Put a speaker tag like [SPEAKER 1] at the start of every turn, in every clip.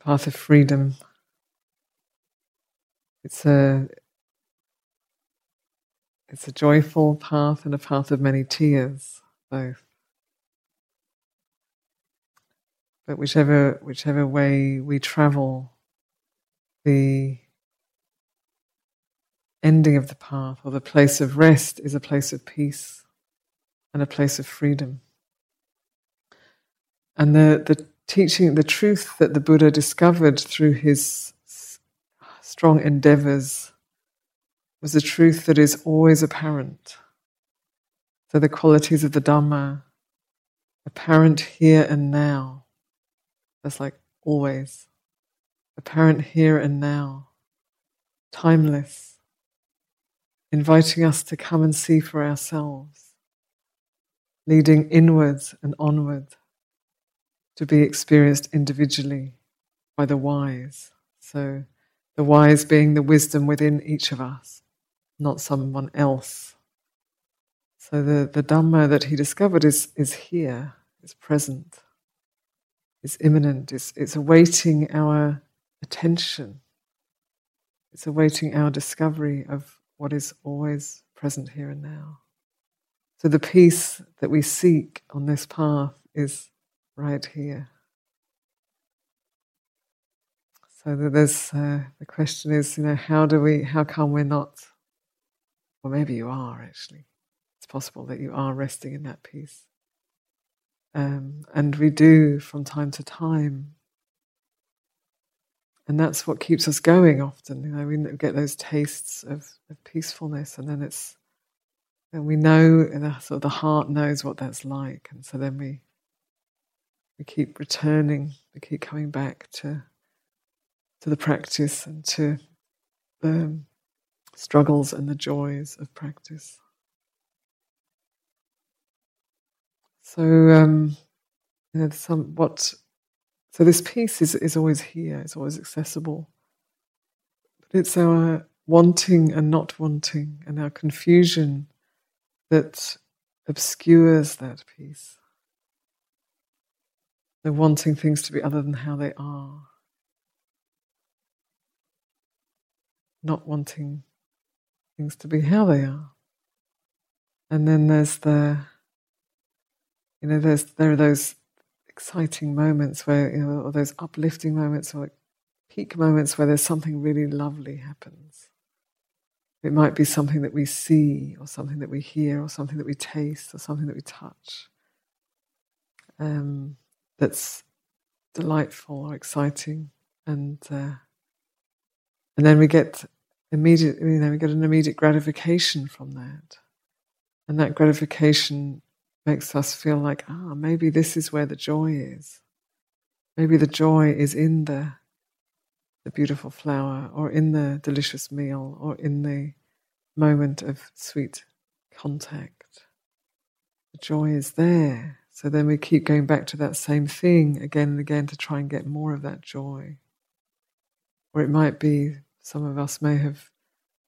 [SPEAKER 1] path of freedom. It's a it's a joyful path and a path of many tears, both. But whichever whichever way we travel, the ending of the path or the place of rest is a place of peace and a place of freedom. And the, the teaching, the truth that the Buddha discovered through his strong endeavors was a truth that is always apparent. So the qualities of the Dhamma, apparent here and now. That's like always. Apparent here and now. Timeless. Inviting us to come and see for ourselves. Leading inwards and onward to be experienced individually by the wise. So, the wise being the wisdom within each of us, not someone else. So, the, the Dhamma that he discovered is, is here, is present, is imminent, it's, it's awaiting our attention, it's awaiting our discovery of what is always present here and now. So, the peace that we seek on this path is right here. So there's uh, the question is, you know, how do we, how come we're not, or maybe you are actually. It's possible that you are resting in that peace. Um, and we do from time to time. And that's what keeps us going often. You know, we get those tastes of, of peacefulness, and then it's, and we know, the, sort of the heart knows what that's like. And so then we we keep returning, we keep coming back to to the practice and to the struggles and the joys of practice. So, um, you know, some what. So this peace is is always here. It's always accessible. But it's our wanting and not wanting, and our confusion that obscures that peace. They're wanting things to be other than how they are. Not wanting things to be how they are. And then there's the, you know, there's there are those exciting moments where, you know, or those uplifting moments or peak moments where there's something really lovely happens. It might be something that we see, or something that we hear, or something that we taste, or something that we touch. Um, that's delightful or exciting, and uh, and then we get immediate, you know, we get an immediate gratification from that, and that gratification makes us feel like, ah, maybe this is where the joy is. Maybe the joy is in the the beautiful flower, or in the delicious meal, or in the moment of sweet contact. The joy is there. So then we keep going back to that same thing again and again to try and get more of that joy. Or it might be some of us may have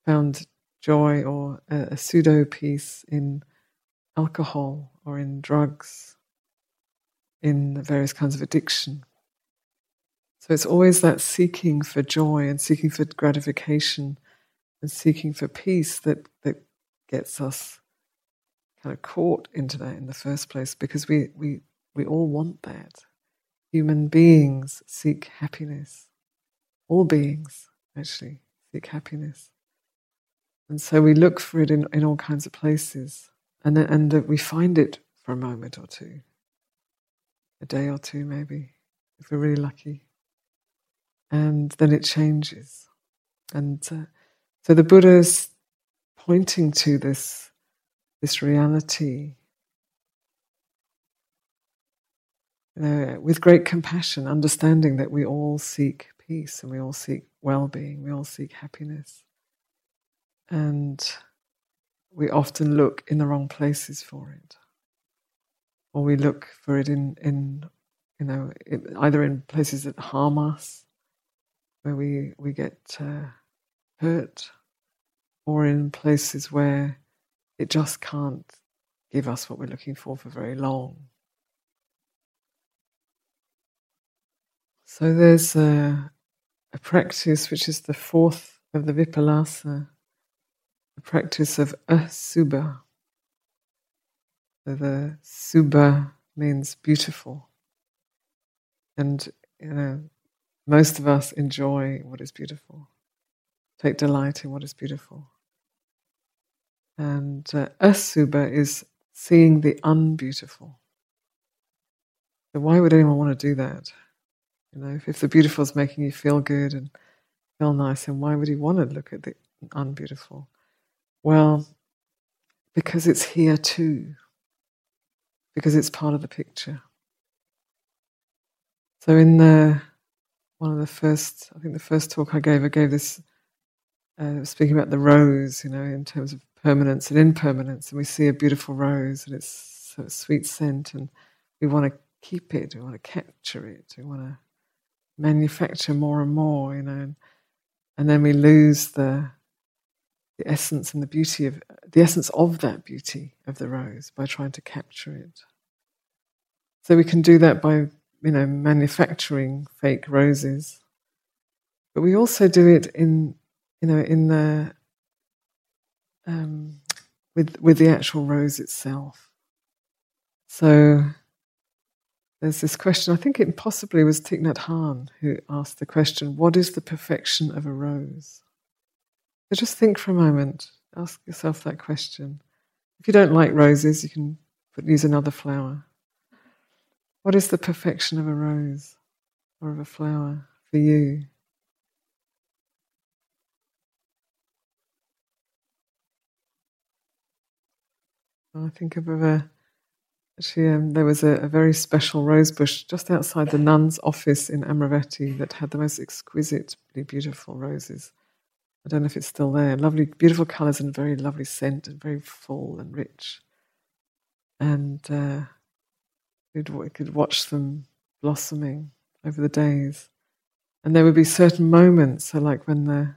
[SPEAKER 1] found joy or a, a pseudo peace in alcohol or in drugs, in various kinds of addiction. So it's always that seeking for joy and seeking for gratification and seeking for peace that, that gets us kind of caught into that in the first place because we, we, we all want that. Human beings seek happiness. All beings, actually, seek happiness. And so we look for it in, in all kinds of places. And, and we find it for a moment or two, a day or two maybe, if we're really lucky. And then it changes. And uh, so the Buddha's pointing to this this reality you know, with great compassion, understanding that we all seek peace and we all seek well being, we all seek happiness. And we often look in the wrong places for it. Or we look for it in, in you know, either in places that harm us, where we, we get uh, hurt, or in places where it just can't give us what we're looking for for very long. So there's a, a practice which is the fourth of the Vipallasa, the practice of asubha. So the subha means beautiful. And, you know, most of us enjoy what is beautiful, take delight in what is beautiful. And uh, asubha is seeing the unbeautiful. So why would anyone want to do that? You know, if, if the beautiful is making you feel good and feel nice, then why would you want to look at the unbeautiful? Well, because it's here too, because it's part of the picture. So in the one of the first, I think the first talk I gave, I gave this uh, speaking about the rose, you know, in terms of permanence and impermanence, and we see a beautiful rose and it's a sweet scent, and we want to keep it, we want to capture it, we want to manufacture more and more, you know, and, and then we lose the the essence and the beauty of the essence of that beauty of the rose by trying to capture it. So we can do that by you know manufacturing fake roses, but we also do it in you know in the um, with with the actual rose itself. So there's this question. I think it possibly was Thich Nhat Hanh who asked the question, "What is the perfection of a rose?" So just think for a moment. Ask yourself that question. If you don't like roses, you can use another flower. What is the perfection of a rose or of a flower for you? I think of a actually um, there was a, a, very special rose bush just outside the nun's office in Amaravati that had the most exquisitely beautiful roses. I don't know if it's still there. Lovely, beautiful colours and very lovely scent and very full and rich. And uh, we could watch them blossoming over the days. And there would be certain moments, so like when the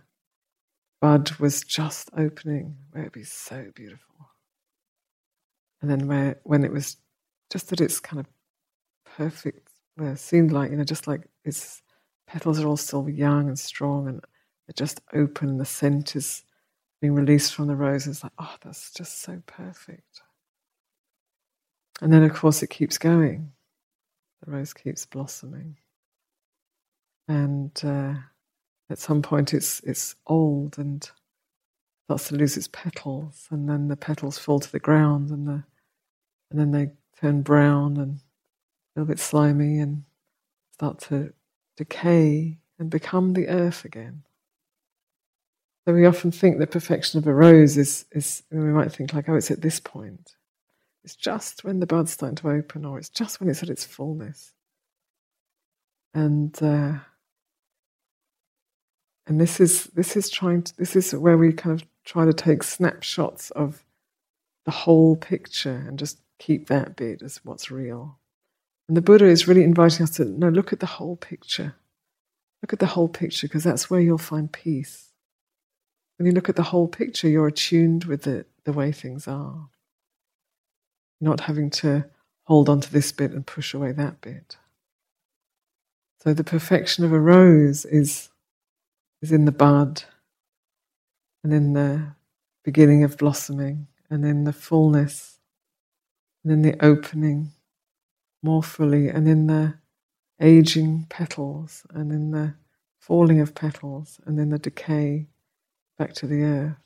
[SPEAKER 1] bud was just opening, where it'd be so beautiful and then where when it was just that its kind of perfect, where it seemed like you know, just like its petals are all still young and strong, and they're just open, and the scent is being released from the rose. It's like, oh, that's just so perfect. And then, of course, it keeps going. The rose keeps blossoming, and uh, at some point, it's it's old and starts to lose its petals, and then the petals fall to the ground, and the and then they turn brown and a little bit slimy and start to decay and become the earth again. So we often think the perfection of a rose is, is we might think like, oh, it's at this point. It's just when the bud's starting to open, or it's just when it's at its fullness. And uh, and this is this is trying to, this is where we kind of try to take snapshots of the whole picture and just keep that bit as what's real. And the Buddha is really inviting us to no, look at the whole picture. Look at the whole picture because that's where you'll find peace. When you look at the whole picture, you're attuned with the, the way things are. Not having to hold on to this bit and push away that bit. So the perfection of a rose is, is in the bud and in the beginning of blossoming and in the fullness and in the opening more fully, and in the aging petals, and in the falling of petals, and in the decay back to the earth.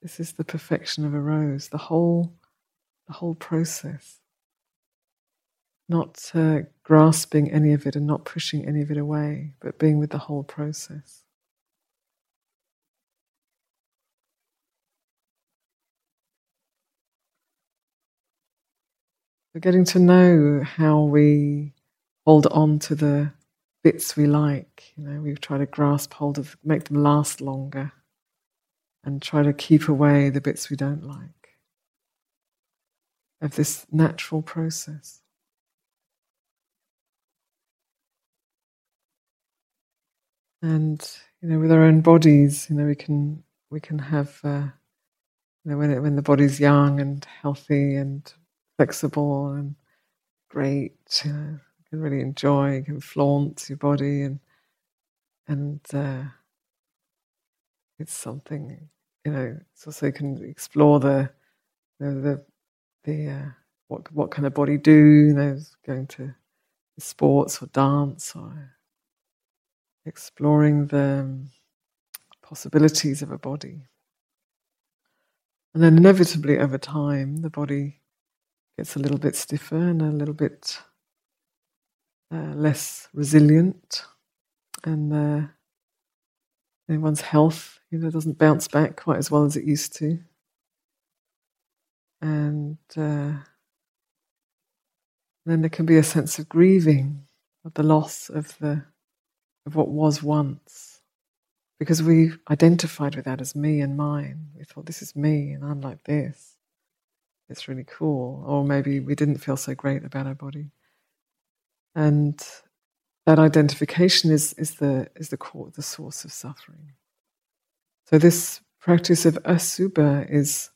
[SPEAKER 1] This is the perfection of a rose, the whole, the whole process. Not uh, grasping any of it and not pushing any of it away, but being with the whole process. Getting to know how we hold on to the bits we like. You know, we try to grasp hold of, make them last longer, and try to keep away the bits we don't like. Of this natural process. And you know, with our own bodies, you know, we can we can have uh, you know when it, when the body's young and healthy and flexible and great. You know, can really enjoy, you can flaunt your body, and and uh, it's something you know. It's also you can explore the the the, the uh, what what kind of body do you know going to sports or dance or exploring the um, possibilities of a body. And then inevitably over time, the body gets a little bit stiffer and a little bit uh, less resilient, and uh, one's health, you know, doesn't bounce back quite as well as it used to, and uh, then there can be a sense of grieving of the loss of the of what was once, because we identified with that as me and mine. We thought this is me, and I'm like this it's really cool. Or maybe we didn't feel so great about our body. And that identification is, is the is the core, the source of suffering. So this practice of asubha is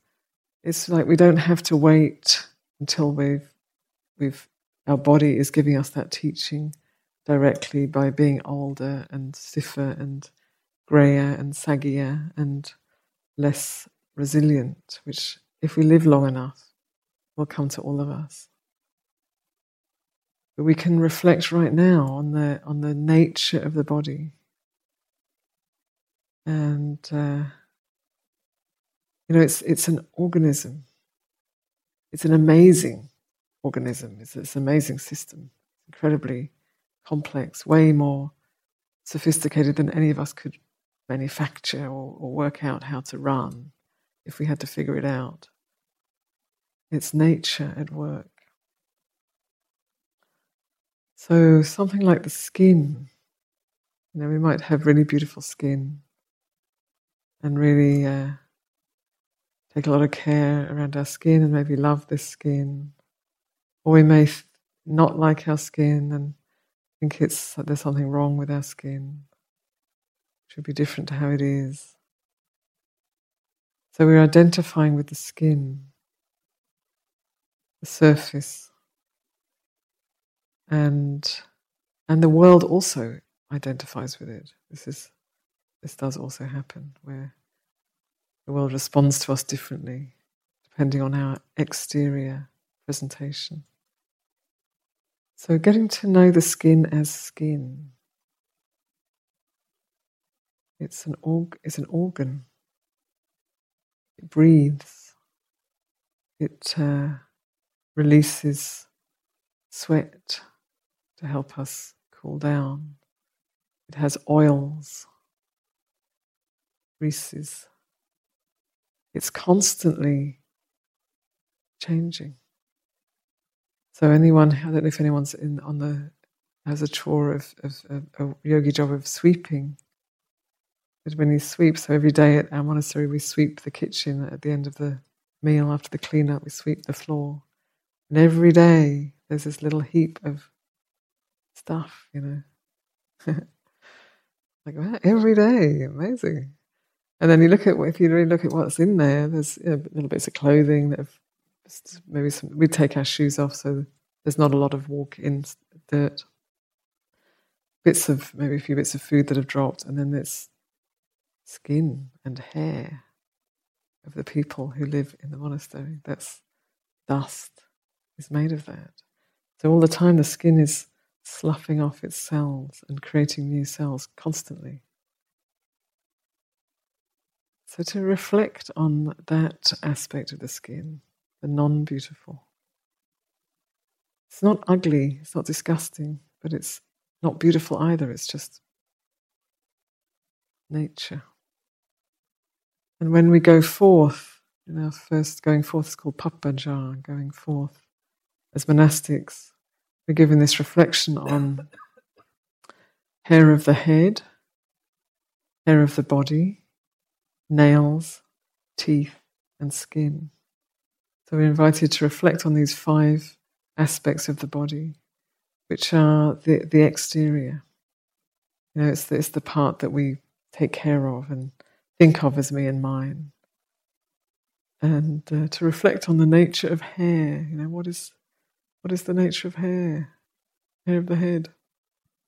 [SPEAKER 1] it's like we don't have to wait until we've we've our body is giving us that teaching directly by being older and stiffer and grayer and saggier and less resilient, which if we live long enough, will come to all of us. But we can reflect right now on the on the nature of the body, and uh, you know, it's it's an organism. It's an amazing organism. It's, it's an amazing system. incredibly complex, way more sophisticated than any of us could manufacture or, or work out how to run if we had to figure it out. It's nature at work. So, something like the skin, you know, we might have really beautiful skin and really uh, take a lot of care around our skin and maybe love this skin. Or we may not like our skin and think it's there's something wrong with our skin. It should be different to how it is. So we're identifying with the skin the surface. And and the world also identifies with it. This is this does also happen where the world responds to us differently depending on our exterior presentation. So getting to know the skin as skin. It's an org- it's an organ. It breathes. It uh, releases sweat to help us cool down. It has oils, greases. It's constantly changing. So anyone, I don't know if anyone's in on the has a chore of, of, of a yogi job of sweeping. But when you sweep, so every day at our monastery we sweep the kitchen at the end of the meal after the cleanup, we sweep the floor. And every day there's this little heap of stuff, you know. like wow, every day, amazing. And then you look at if you really look at what's in there, there's you know, little bits of clothing that have maybe some, we take our shoes off, so there's not a lot of walk-in dirt. Bits of maybe a few bits of food that have dropped, and then there's skin and hair of the people who live in the monastery. That's dust is made of that. So all the time the skin is sloughing off its cells and creating new cells constantly. So to reflect on that aspect of the skin, the non beautiful. It's not ugly, it's not disgusting, but it's not beautiful either, it's just nature. And when we go forth, in our first going forth is called Pabbajja, going forth as monastics, we're given this reflection on hair of the head, hair of the body, nails, teeth, and skin. So we're invited to reflect on these five aspects of the body, which are the, the exterior. You know, it's the, it's the part that we take care of and think of as me and mine. And uh, to reflect on the nature of hair, you know, what is what is the nature of hair? hair of the head.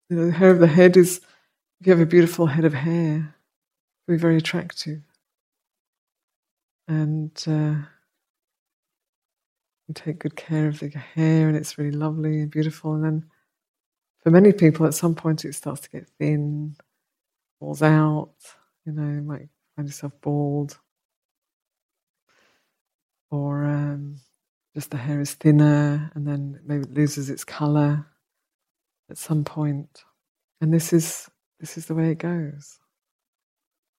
[SPEAKER 1] You know, the hair of the head is, if you have a beautiful head of hair, be very attractive. And uh, you take good care of the hair, and it's really lovely and beautiful. And then, for many people, at some point, it starts to get thin, falls out. You know, you might find yourself bald, or um, just the hair is thinner, and then maybe it loses its color at some point. And this is this is the way it goes.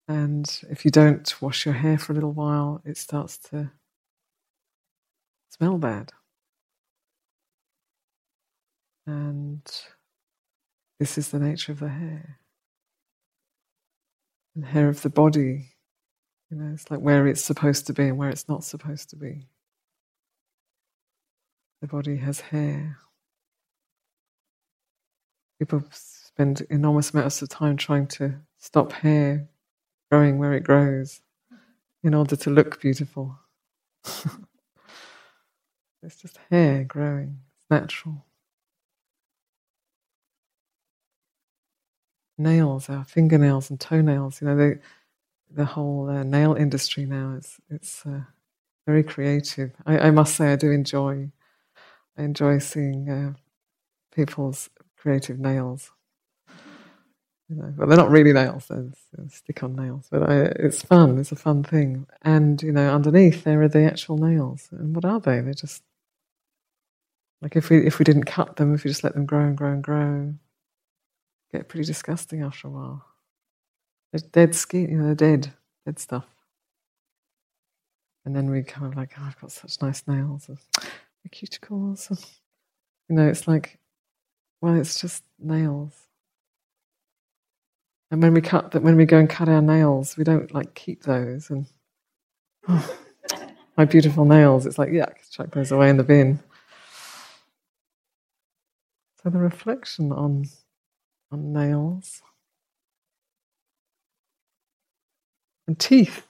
[SPEAKER 1] And if you don't wash your hair for a little while, it starts to smell bad. And this is the nature of the hair. And hair of the body, you know, it's like where it's supposed to be and where it's not supposed to be. The body has hair. People spend enormous amounts of time trying to stop hair growing where it grows in order to look beautiful. it's just hair growing, it's natural. Nails, our fingernails and toenails, you know, they, the whole uh, nail industry now is it's uh, very creative. I, I, must say, I do enjoy. I enjoy seeing uh, people's creative nails. You know, but they're not really nails; they're, stick-on nails. But I, it's fun. It's a fun thing. And you know, underneath there are the actual nails. And what are they? They're just like if we if we didn't cut them, if we just let them grow and grow and grow, get pretty disgusting after a while. They're dead skin, you know, they're dead, dead stuff. And then we kind of like, oh, I've got such nice nails, the cuticles. You know, it's like, well, it's just nails. And when we cut that, when we go and cut our nails, we don't like keep those. And oh, my beautiful nails, it's like yuck, chuck those away in the bin. So the reflection on on nails and teeth.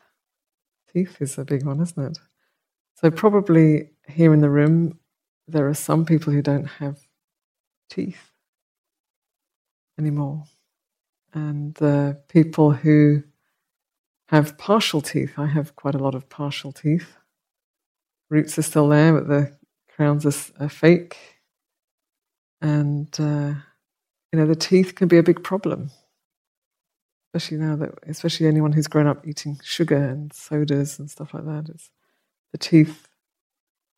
[SPEAKER 1] Teeth is a big one, isn't it? So probably here in the room, there are some people who don't have teeth anymore and the people who have partial teeth. I have quite a lot of partial teeth. Roots are still there, but the crowns are, are fake. And, uh, you know, the teeth can be a big problem. Especially now that, especially anyone who's grown up eating sugar and sodas and stuff like that, it's, the teeth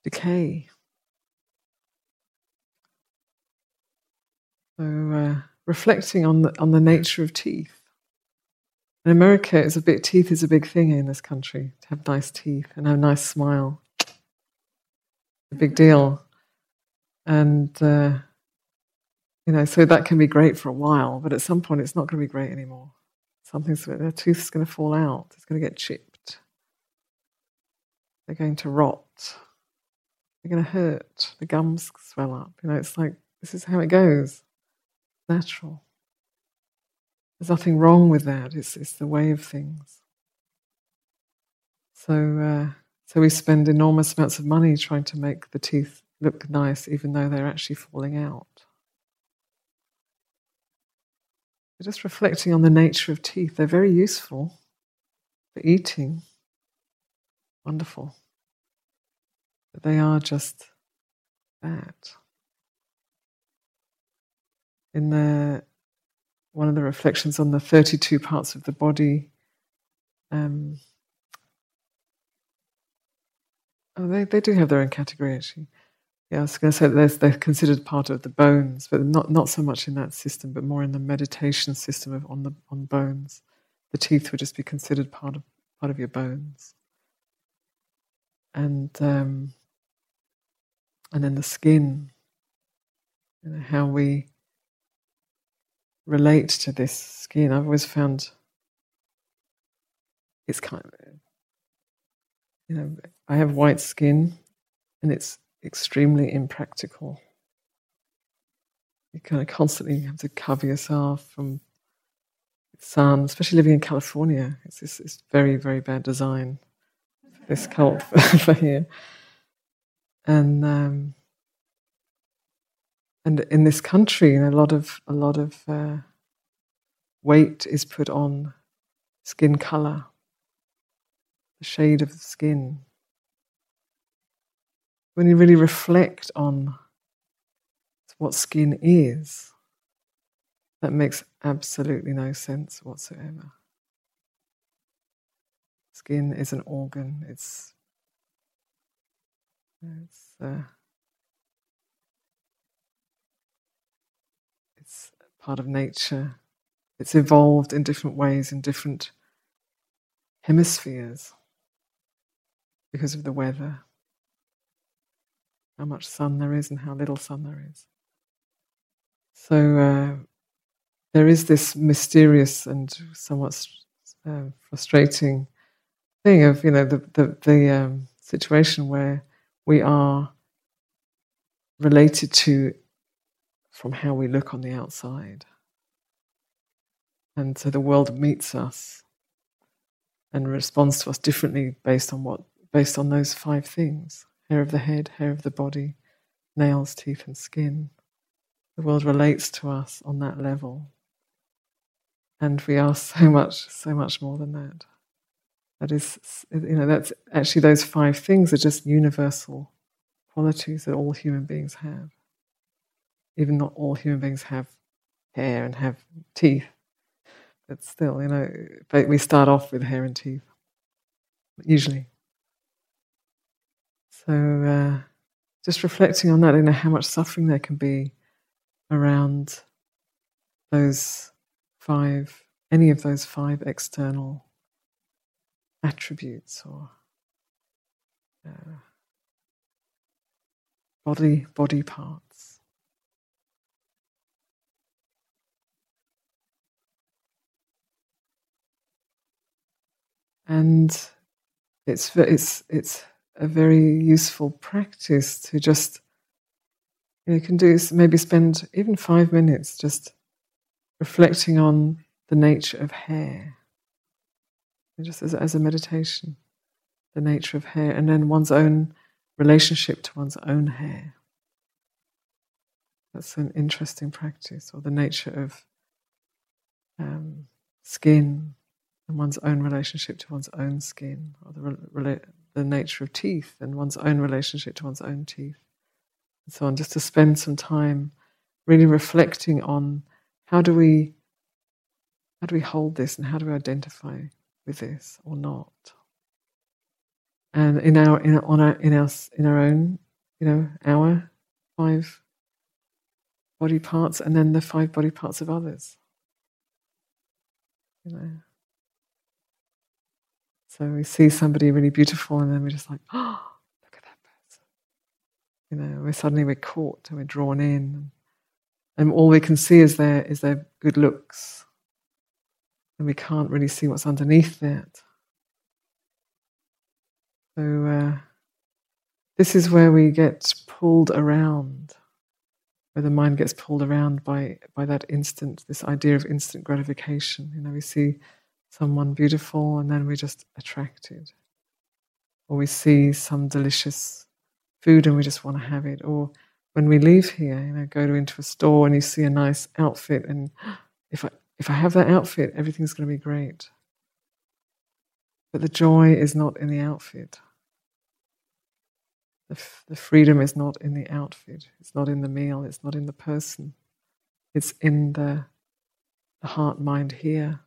[SPEAKER 1] decay. So, uh, reflecting on the, on the nature of teeth. In America, it's a bit teeth is a big thing in this country to have nice teeth and have a nice smile. A big deal, and uh, you know, so that can be great for a while, but at some point, it's not going to be great anymore. Something's their tooth's going to fall out. It's going to get chipped. They're going to rot. They're going to hurt. The gums swell up. You know, it's like this is how it goes natural. There's nothing wrong with that. It's, it's the way of things. So, uh, so we spend enormous amounts of money trying to make the teeth look nice, even though they're actually falling out. just reflecting on the nature of teeth. They're very useful for eating. Wonderful. But they are just that in the one of the reflections on the 32 parts of the body. Um, oh, they, they do have their own category actually. Yeah, I was going to say they're, they're considered part of the bones, but not, not so much in that system, but more in the meditation system of, on the on bones. The teeth would just be considered part of part of your bones, and um, and then the skin. You know, how we relate to this skin. I've always found it's kind of, you know, I have white skin and it's extremely impractical. You kind of constantly have to cover yourself from sun, especially living in California. It's this it's very, very bad design, this cult for here. And um, and in this country, a lot of a lot of uh, weight is put on skin color, the shade of the skin. When you really reflect on what skin is, that makes absolutely no sense whatsoever. Skin is an organ. It's it's uh, it's part of nature. It's evolved in different ways in different hemispheres because of the weather, how much sun there is and how little sun there is. So uh, there is this mysterious and somewhat uh, frustrating thing of you know the the, the um, situation where we are related to from how we look on the outside. And so the world meets us and responds to us differently based on what based on those five things hair of the head, hair of the body, nails, teeth, and skin. The world relates to us on that level. And we are so much, so much more than that. That is, you know, that's actually those five things are just universal qualities that all human beings have. Even not all human beings have hair and have teeth, but still, you know, we start off with hair and teeth, usually. So, uh, just reflecting on that, you know, how much suffering there can be around those five, any of those five external attributes or uh, body body parts. And it's it's it's a very useful practice to just you, know, can do maybe spend even five minutes just reflecting on the nature of hair just as, as a meditation, the nature of hair, and then one's own relationship to one's own hair. That's an interesting practice, or the nature of um, skin and one's own relationship to one's own skin, or the, rela- the nature of teeth and one's own relationship to one's own teeth, and so on. Just to spend some time really reflecting on how do we how do we hold this and how do we identify with this or not. And in our in on our in our in our own, you know, our five body parts, and then the five body parts of others. You know. So we see somebody really beautiful, and then we're just like, oh, look at that person. You know, we're suddenly we're caught and we're drawn in, and all we can see is their is their good looks and we can't really see what's underneath that. So, uh, this is where we get pulled around, where the mind gets pulled around by, by that instant, this idea of instant gratification. You know, we see someone beautiful and then we're just attracted. Or we see some delicious food and we just want to have it. Or when we leave here, you know, go to into a store and you see a nice outfit and if I if I have that outfit, everything's going to be great. But the joy is not in the outfit. The, f- the freedom is not in the outfit. It's not in the meal. It's not in the person. It's in the, the heart mind here.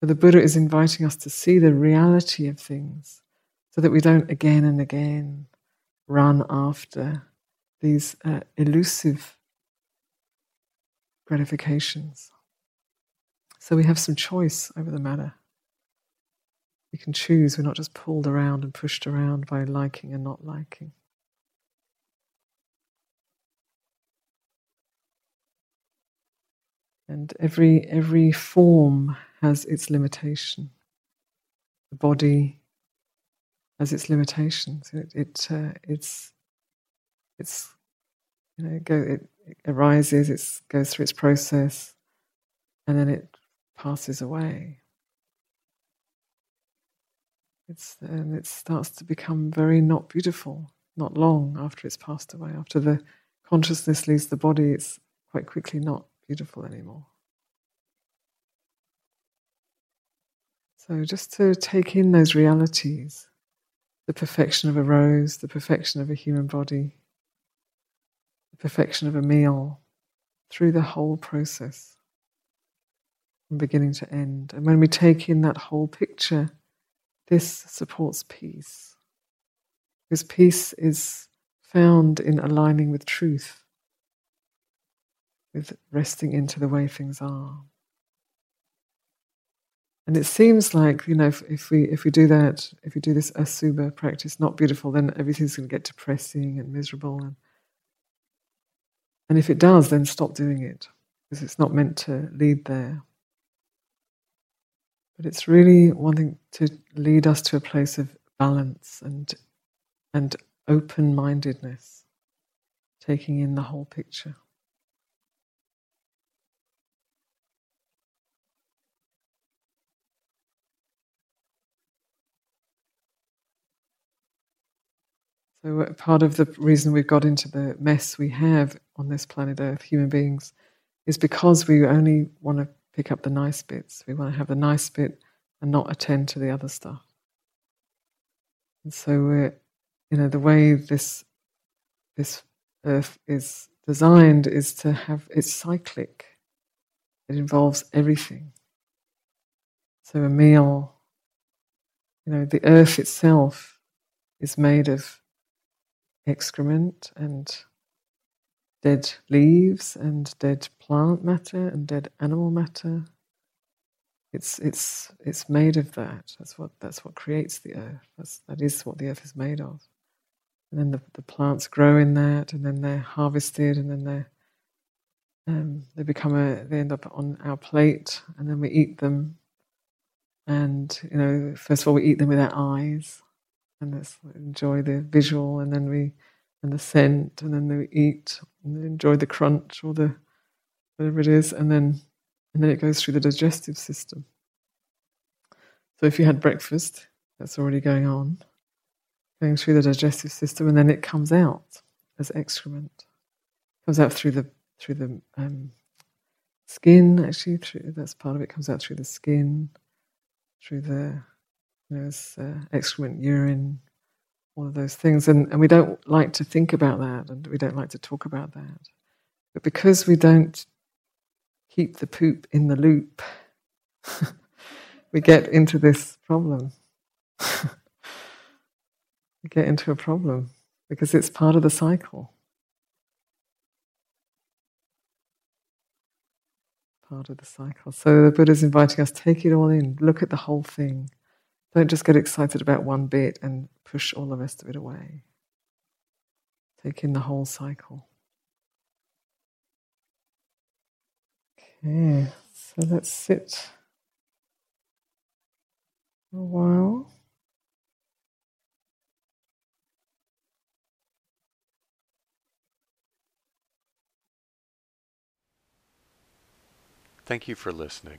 [SPEAKER 1] So the Buddha is inviting us to see the reality of things so that we don't again and again run after these uh, elusive gratifications. So we have some choice over the matter. We can choose, we're not just pulled around and pushed around by liking and not liking. And every, every form has its limitation. The body has its limitations. It, it uh, it's, it's, you know, it, go, it, it arises, it goes through its process, and then it passes away. It's, and it starts to become very not beautiful, not long after it's passed away, after the consciousness leaves the body, it's quite quickly not beautiful anymore. So just to take in those realities the perfection of a rose, the perfection of a human body, the perfection of a meal through the whole process from beginning to end. And when we take in that whole picture, this supports peace. Because peace is found in aligning with truth, with resting into the way things are. And it seems like you know if, if, we if we do that, if we do this asubha practice, not beautiful, then everything's going to get depressing and miserable. And and if it does, then stop doing it because it's not meant to lead there. But it's really wanting to lead us to a place of balance and and open mindedness, taking in the whole picture. So, uh, part of the reason we've got into the mess we have on this planet Earth, human beings, is because we only want to pick up the nice bits. We want to have the nice bit and not attend to the other stuff. And so, we're, you know, the way this this Earth is designed is to have it's cyclic. It involves everything. So, a meal, you know, the Earth itself is made of excrement and dead leaves and dead plant matter and dead animal matter. It's it's it's made of that. That's what that's what creates the earth. That's that is what the earth is made of. And then the, the plants grow in that, and then they're harvested, and then they um, they become a they end up on our plate, and then we eat them. And you know, first of all, we eat them with our eyes, and let's enjoy the visual, and then we and the scent, and then they eat and enjoy the crunch or the whatever it is, and then and then it goes through the digestive system. So if you had breakfast, that's already going on, going through the digestive system, and then it comes out as excrement. Comes out through the through the um, skin. Actually, through, that's part of it. Comes out through the skin, through the there's uh, excrement, urine, all of those things. And, and we don't like to think about that and we don't like to talk about that. But because we don't keep the poop in the loop, we get into this problem. we get into a problem because it's part of the cycle. Part of the cycle. So the Buddha is inviting us take it all in, look at the whole thing. Don't just get excited about one bit and push all the rest of it away. Take in the whole cycle. Okay, so let's sit for a while.
[SPEAKER 2] Thank you for listening.